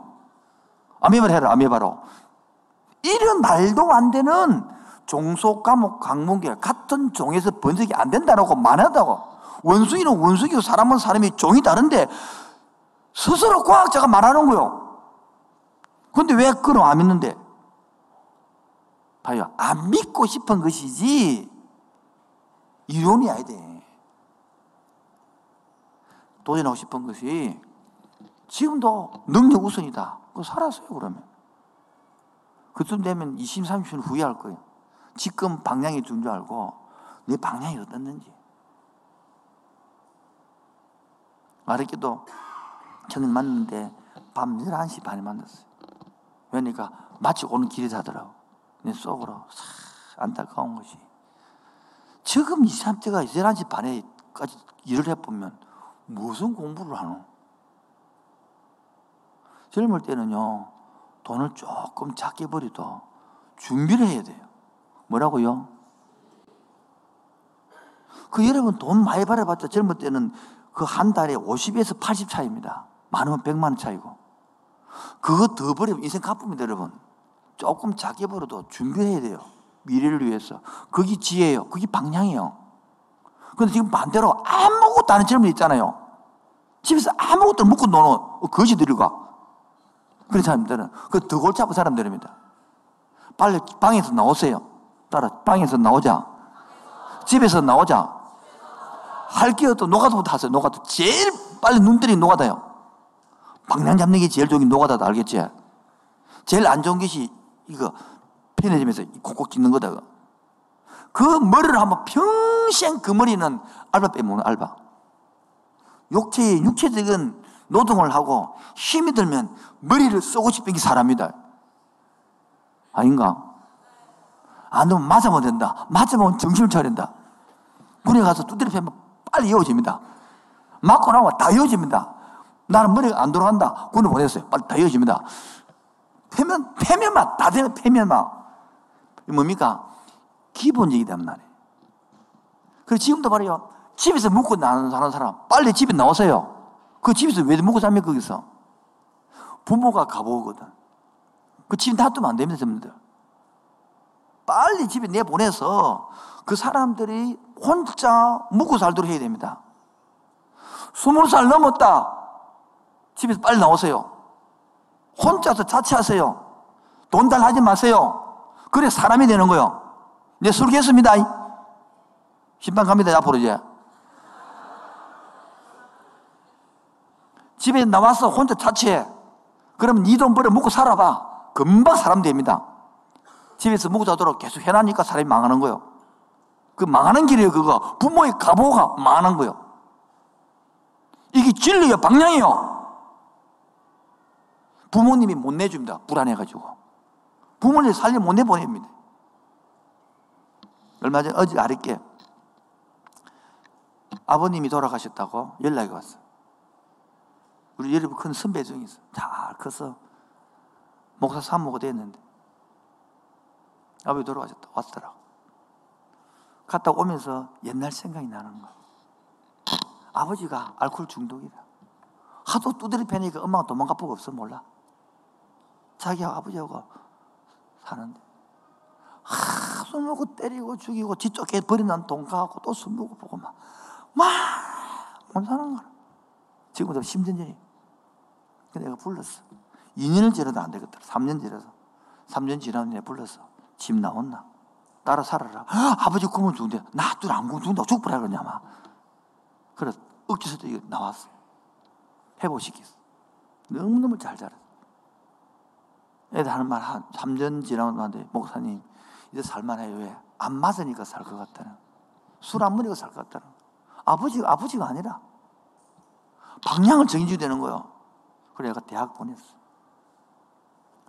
아메바로 해라 아메바로. 이런 말도 안 되는 종속 과목 강문계 같은 종에서 번식이 안 된다라고 말한다고. 원숭이는 원숭이고 사람은 사람이 종이 다른데 스스로 과학자가 말하는 거요. 근데 왜 그럼 안 믿는데? 봐요. 안 믿고 싶은 것이지 이론이 아야 돼. 도전하고 싶은 것이 지금도 능력 우선이다. 그거 살았어요, 그러면. 그쯤 되면 20, 30년 후회할 거예요. 지금 방향이 준줄 알고 내 방향이 어떻는지. 말했기도 저는 만났는데 밤 11시 반에 만났어요. 그러니까 마치 오는 길이 다더라고. 내 속으로 싹 안타까운 것이. 지금 이 상태가 11시 반에까지 일을 해보면 무슨 공부를 하노? 젊을 때는요, 돈을 조금 작게 버려도 준비를 해야 돼요. 뭐라고요? 그 여러분 돈 많이 벌어봤자 젊을 때는 그 한 달에 50에서 80 차이입니다. 많으면 100만 원 차이고. 그거 더 버리면 인생 가쁩니다, 여러분. 조금 작게 벌어도 준비해야 돼요. 미래를 위해서. 그게 지혜예요. 그게 방향이에요. 근데 지금 반대로 아무것도 안 젊은 있잖아요. 집에서 아무것도 묻고 노는 거지들이가. 그런 사람들은 그더 골치 아픈 사람들입니다. 빨리 방에서 나오세요. 따라 방에서 나오자. 집에서 나오자. 할 게 없도 노가다부터 하세요. 노가다. 제일 빨리 눈들이 노가다요. 방향 잡는 게 제일 좋은 게 노가다다. 알겠지? 제일 안 좋은 것이 이거 편의점에서 콕콕 찍는 거다. 그 머리를 한번 평생 그 머리는 알바 빼먹는 알바. 육체의 육체적인 노동을 하고 힘이 들면 머리를 쏘고 싶은 게 사람이다. 아닌가? 안 되면 맞으면 된다. 맞으면 정신을 차린다. 군에 가서 두드려 패면 빨리 이어집니다. 맞고 나면 다 이어집니다. 나는 머리가 안 돌아간다. 군에 보냈어요. 빨리 다 이어집니다. 패면, 패면만, 다 되면 패면만. 뭡니까? 기본적이 단 말이에요. 그리고 지금도 말이요. 집에서 묵고 나는 사는 사람, 빨리 집에 나오세요. 그 집에서 왜 묵고 삽니까, 거기서? 부모가 가보거든. 그 집에 놔두면 안 됩니다, 여러분들. 빨리 집에 내보내서 그 사람들이 혼자 묵고 살도록 해야 됩니다. 스물 살 넘었다. 집에서 빨리 나오세요. 혼자서 자취하세요. 돈 달 하지 마세요. 그래 사람이 되는 거요. 네, 술겠습니다. 심판 갑니다, 앞으로 이제. 집에 나와서 혼자 자취해. 그러면 네돈 벌어 먹고 살아봐. 금방 사람 됩니다. 집에서 먹고 자도록 계속 해놔니까 사람이 망하는 거요. 그 망하는 길이에요, 그거. 부모의 가보가 망하는 거요. 이게 진리예요, 방향이요. 부모님이 못 내줍니다. 불안해가지고. 부모님 살려 못 내보냅니다. 얼마 전에 어제 아랫게 아버님이 돌아가셨다고 연락이 왔어. 우리 여러분 큰 선배 중에 있어. 잘 커서 목사 사모가 됐는데 아버지 돌아가셨다 왔더라. 갔다 오면서 옛날 생각이 나는 거야. 아버지가 알코올 중독이다. 하도 두드리 패니까 엄마가 도망가 보고 없어 몰라. 자기하고 아버지하고 사는데 하, 술 먹고 때리고 죽이고 뒤쪽에 버리는 돈 가고 또 술 먹고 보고 막 막못 사는 거야. 지금부터 심전전이. 근데 내가 불렀어. 2년을 지나도 안 되겠다. 3년 지나서. 3년 지나면 내가 불렀어. 집 나왔나? 따라 살아라. 아버지 꿈을 죽는데 나둘 안 죽는다고 죽으라 그러냐 막. 그래 억지서도 이거 나왔어. 회복시켰어. 너무너무 잘 자랐어. 애들 하는 말 한 3년 지나고 나한테 목사님 이제 살만해요. 왜? 안 맞으니까 살 것 같다는. 술 안 먹으니까 살 것 같다는. 아버지, 아버지가 아니라 방향을 정해줘야 되는 거예요. 그래 내가 대학 보냈어.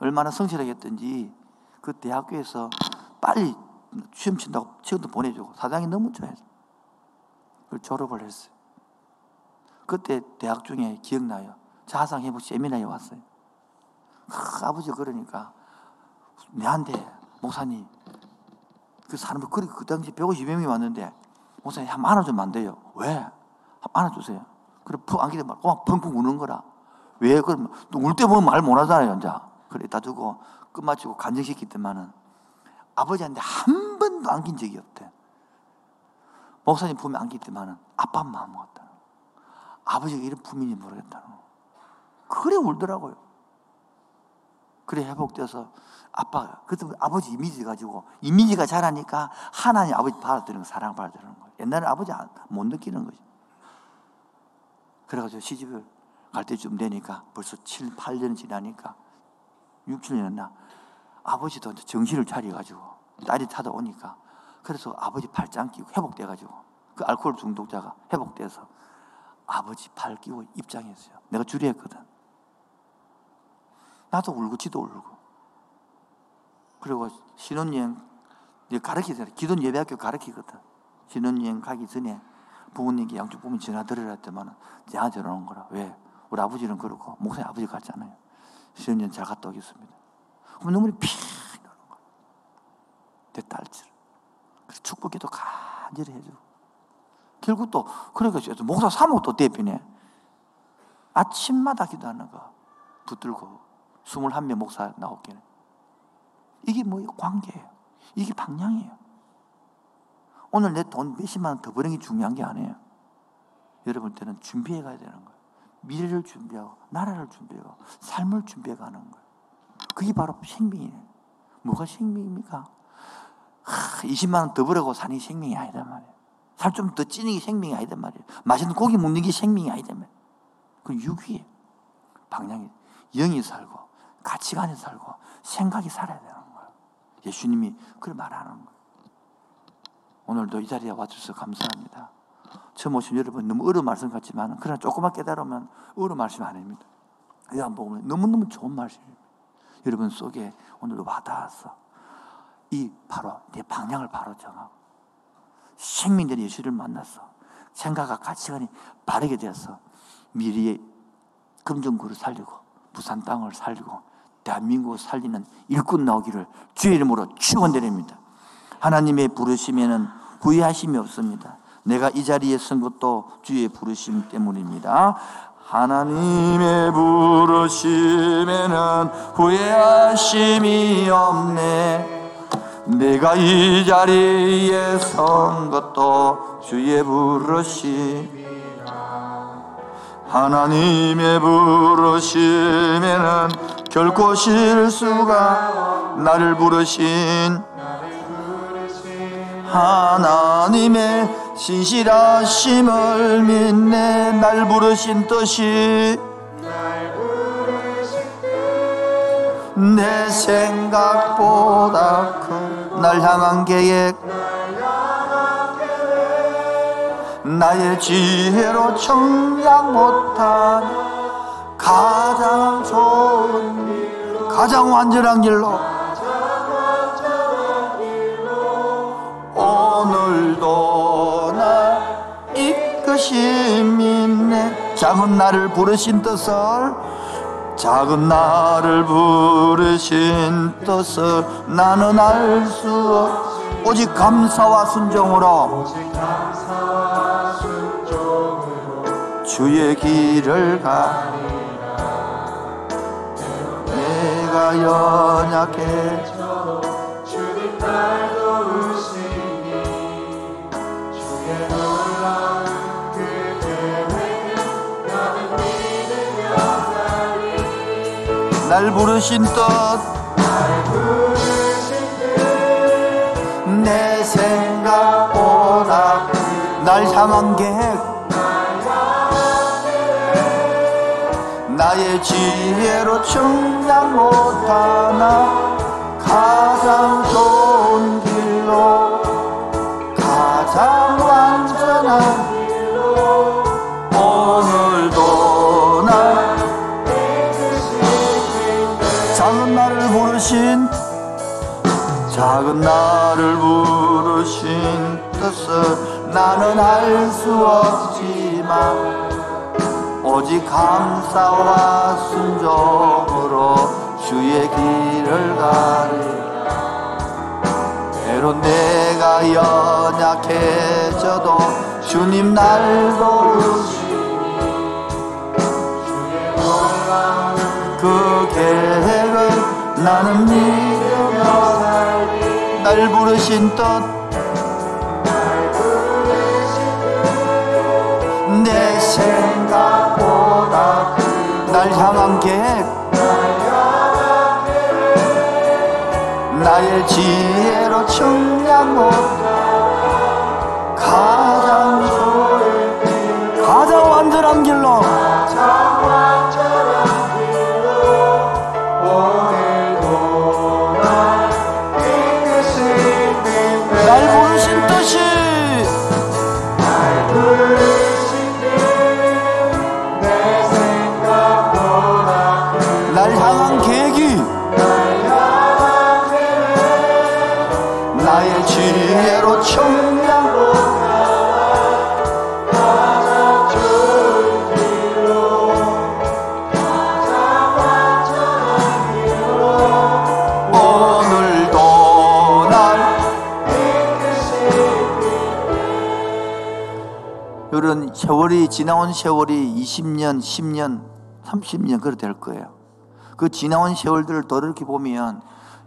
얼마나 성실하게 했던지 그 대학교에서 빨리 시험 친다고 시험도 보내주고 사장이 너무 좋아해서 그걸 졸업을 했어요. 그때 대학 중에 기억나요. 자상회복 세미나에 왔어요. 아, 아버지가 그러니까 내한테 목사님 그 사람들 그, 그 당시 150여 명이 왔는데 목사님 한 안아주면 안 돼요. 왜? 한 안아주세요. 그래 푹 안기대 막 펑펑 우는 거라. 왜 그럼 울때 보면 말 못하잖아요. 이제 그래 다 두고 끝마치고 간증시켰 때만은 아버지한테 한 번도 안긴 적이 없대. 목사님 품에 안길 때만은 아빠 마음 먹었다. 아버지가 이런 품인지 모르겠다는 거. 그래 울더라고요. 그래 회복돼서 아빠가 그때 아버지 이미지 가지고 이미지가 자라니까 하나님 아버지 받아들이는 거 사랑 받아들이는 거예요. 옛날에 아버지 못 느끼는 거죠. 그래가지고 시집을 갈 때쯤 되니까 벌써 7, 8년 지나니까 6, 7년나 아버지도 정신을 차려가지고 딸이 타다 오니까 그래서 아버지 팔짱 끼고 회복돼가지고 그 알코올 중독자가 회복돼서 아버지 팔 끼고 입장했어요. 내가 주례했거든. 나도 울고 지도 울고. 그리고 신혼여행 가르치잖아. 기존 예배학교 가르치거든. 신혼여행 가기 전에 부모님께 양쪽 부모 전화 드리라 했더만 내가 전화 온 거라. 왜? 우리 아버지는 그렇고 목사님 아버지 같잖아요. 신혼여행 잘 갔다 오겠습니다. 그럼 눈물이 픽 나는 거야. 내 딸들. 그래서 축복기도 간절히 해주고. 결국 또, 그러니까 목사 사모 또 대표네. 아침마다 기도하는 거 붙들고 21명 목사 나오기는. 이게 뭐 관계예요. 이게 방향이에요. 오늘 내 돈 몇십만 원 더 버는 게 중요한 게 아니에요. 여러분들은 준비해 가야 되는 거예요. 미래를 준비하고, 나라를 준비하고, 삶을 준비해 가는 거예요. 그게 바로 생명이에요. 뭐가 생명입니까? 하, 20만 원 더 벌고 사는 게 생명이 아니단 말이에요. 살 좀 더 찌는 게 생명이 아니단 말이에요. 맛있는 고기 먹는 게 생명이 아니단 말이에요. 그 육이에요. 방향이. 영이 살고, 가치관이 살고, 생각이 살아야 되는 거예요. 예수님이 그걸 말하는 거예요. 오늘도 이 자리에 와주셔서 감사합니다. 처음 오신 여러분 너무 어려운 말씀 같지만 그러나 조금만 깨달으면 어려운 말씀 아닙니다. 보면 너무너무 좋은 말씀입니다. 여러분 속에 오늘도 와닿았어. 이 바로 내 방향을 바로 정하고 생명들이 예수를 만났어. 생각과 가치관이 바르게 되어서 미래의 금정구를 살리고 부산 땅을 살리고 대한민국을 살리는 일꾼 나오기를 주의 이름으로 축원드립니다. 하나님의 부르심에는 후회하심이 없습니다. 내가 이 자리에 선 것도 주의 부르심 때문입니다. 하나님의 부르심에는 후회하심이 없네. 내가 이 자리에 선 것도 주의 부르심. 하나님의 부르심에는 결코 실수가 나를 부르신 하나님의 신실하심을 믿네. 날 부르신 뜻이 내 생각보다 큰 날 향한 계획. 나의 지혜로 청약 못한 가장 좋은 길 가장 완전한 길로. 오늘도 나 이끄심 있네. 작은 나를 부르신 뜻을 작은 나를 부르신 뜻을 나는 알 수 없. 오직 감사와 순종으로 주의 길을 가 연약해 주님 날 도우시니 주의 놀라운 그 계획은 나는 믿으며 날 부르신 뜻날 부르신 뜻내 생각보다 날 향한 계획 나의 지혜로 청량 못하나 가장 좋은 길로 가장 완전한 길로 오늘도 나 작은 나를 부르신 작은 나를 부르신 뜻을 나는 알 수 없지만 오직 감사와 순종으로 주의 길을 가리. 때론 내가 연약해져도 주님 날 도우시니 주의 놀라운 그 계획을 나는 믿으며 살리. 날 부르신 뜻 향한 계획 나의 지혜로 청량 못 지나온 세월이 20년, 10년, 30년 그래 될 거예요. 그 지나온 세월들을 돌이켜 보면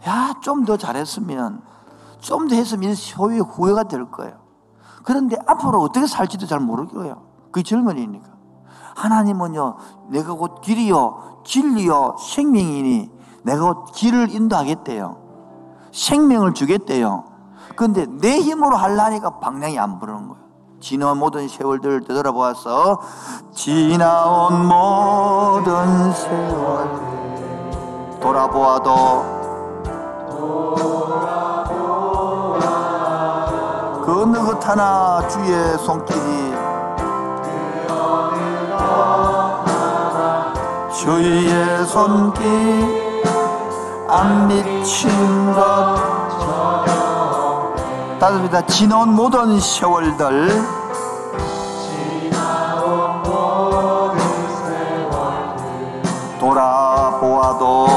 야 좀 더 잘했으면 좀 더 했으면 소유의 후회가 될 거예요. 그런데 앞으로 어떻게 살지도 잘 모르고요. 그 젊은이니까. 하나님은요, 내가 곧 길이요, 진리요, 생명이니 내가 곧 길을 인도하겠대요. 생명을 주겠대요. 그런데 내 힘으로 하려니까 방향이 안 부르는 거예요. 지나온 모든 세월들을 되돌아보아서 지나온 모든 세월 돌아보아도 그 어느 것 하나 주의 손길이 주의 손길 안 미친 것 다릅니다. 지나온 모든 세월들. 돌아보아도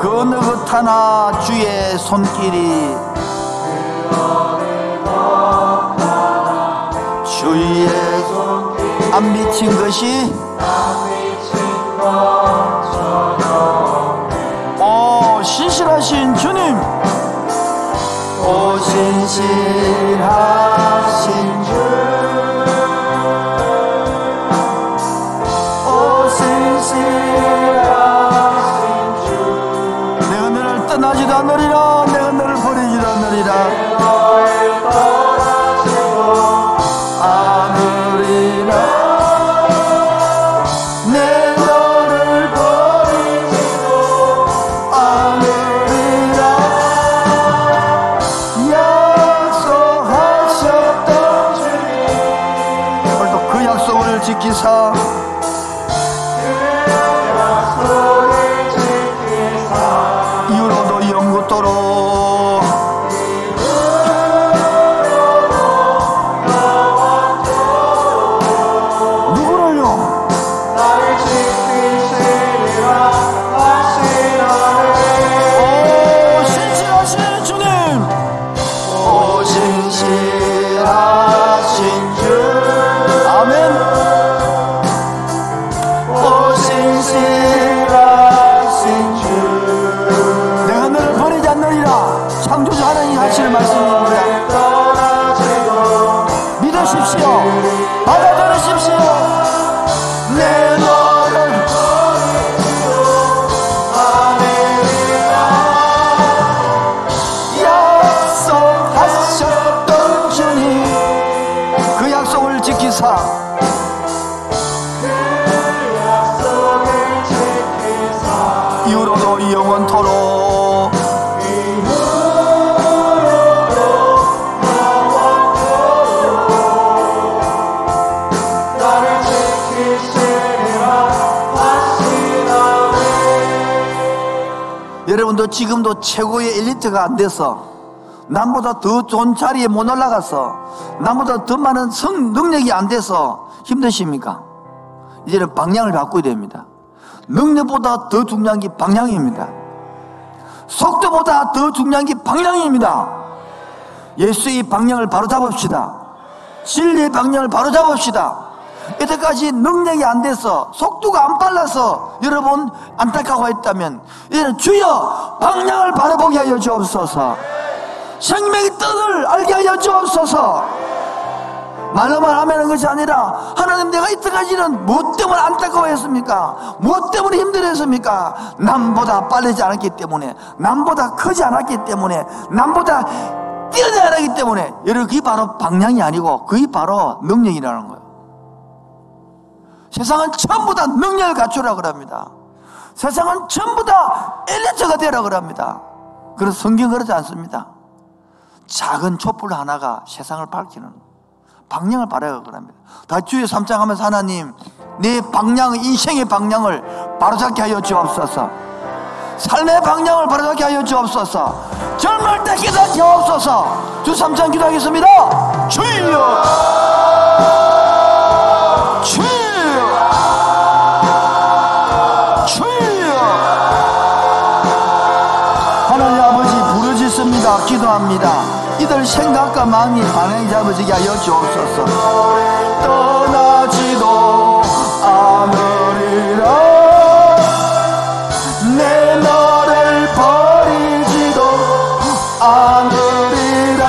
그 어느 것 하나 주의 손길이 주의 손길 안 미친 것이 최고의 엘리트가 안 돼서 남보다 더 좋은 자리에 못 올라가서 남보다 더 많은 성 능력이 안 돼서 힘드십니까? 이제는 방향을 바꿔야 됩니다. 능력보다 더 중요한 게 방향입니다. 속도보다 더 중요한 게 방향입니다. 예수의 방향을 바로 잡읍시다. 진리의 방향을 바로 잡읍시다. 이때까지 능력이 안 돼서 속도가 안 빨라서 여러분 안타까워했다면 이제는 주여 방향을 바로 보게 하여 주옵소서 생명의 뜻을 알게 하여 주옵소서 말로만 하면 것이 아니라 하나님 내가 이때까지는 무엇 때문에 안타까워했습니까? 무엇 때문에 힘들었습니까? 남보다 빠르지 않았기 때문에 남보다 크지 않았기 때문에 남보다 뛰어나지 않았기 때문에 여러분 그게 바로 방향이 아니고 그게 바로 능력이라는 거예요 세상은 전부 다 능력을 갖추라 그럽니다 세상은 전부 다 엘리트가 되라 그럽니다 그래서 성경 그러지 않습니다 작은 촛불 하나가 세상을 밝히는 방향을 바라가 그럽니다. 다 주의 삼창하면서 하나님 내 방향, 인생의 방향을 바로잡게 하여 주옵소서. 삶의 방향을 바로잡게 하여 주옵소서. 젊을 때 깨닫게 하옵소서. 주 삼창 기도하겠습니다. 주여, 주여, 생각과 마음이 방향이 잡아지게 하여 주옵소서. 떠나지도 않으리라. 내 너를 버리지도 않으리라.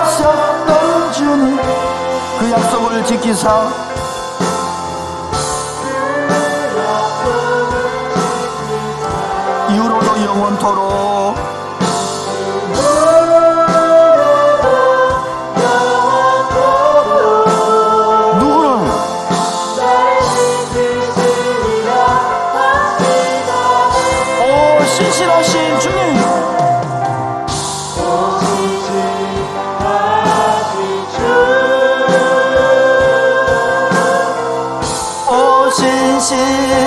약속하셨던 주님 그 약속을 지키사 신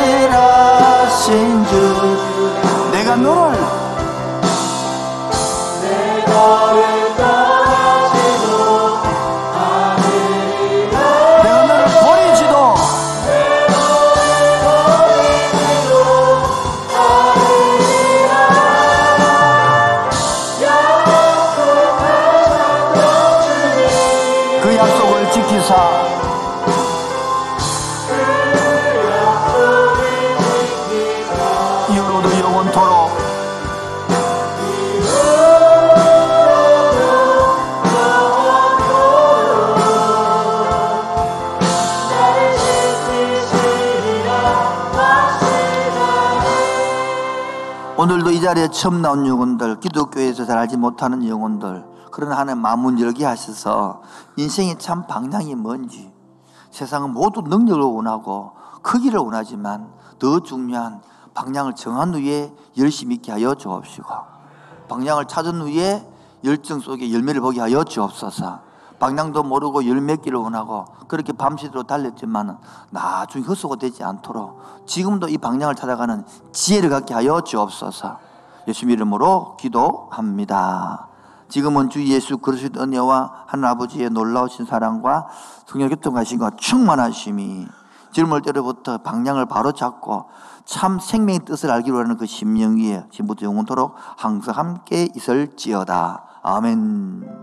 자리에 처음 나온 영혼들, 기독교에서 잘 알지 못하는 영혼들, 그런 하나님 마문 열게 하셔서 인생의 참 방향이 뭔지 세상은 모두 능력을 원하고 크기를 원하지만 더 중요한 방향을 정한 후에 열심히 있게 하여 주옵시고 방향을 찾은 후에 열정 속에 열매를 보게 하여 주옵소서. 방향도 모르고 열 맺기를 원하고 그렇게 밤새도록 달렸지만 나중에 헛수고 되지 않도록 지금도 이 방향을 찾아가는 지혜를 갖게 하여 주옵소서 예수님 이름으로 기도합니다 지금은 주 예수 그리스도 은혜와 하나님 아버지의 놀라우신 사랑과 성령 교통하신과 충만하심이 젊을 때로부터 방향을 바로 잡고 참 생명의 뜻을 알기로 하는 그 심령 위에 지금부터 영원토록 항상 함께 있을지어다. 아멘.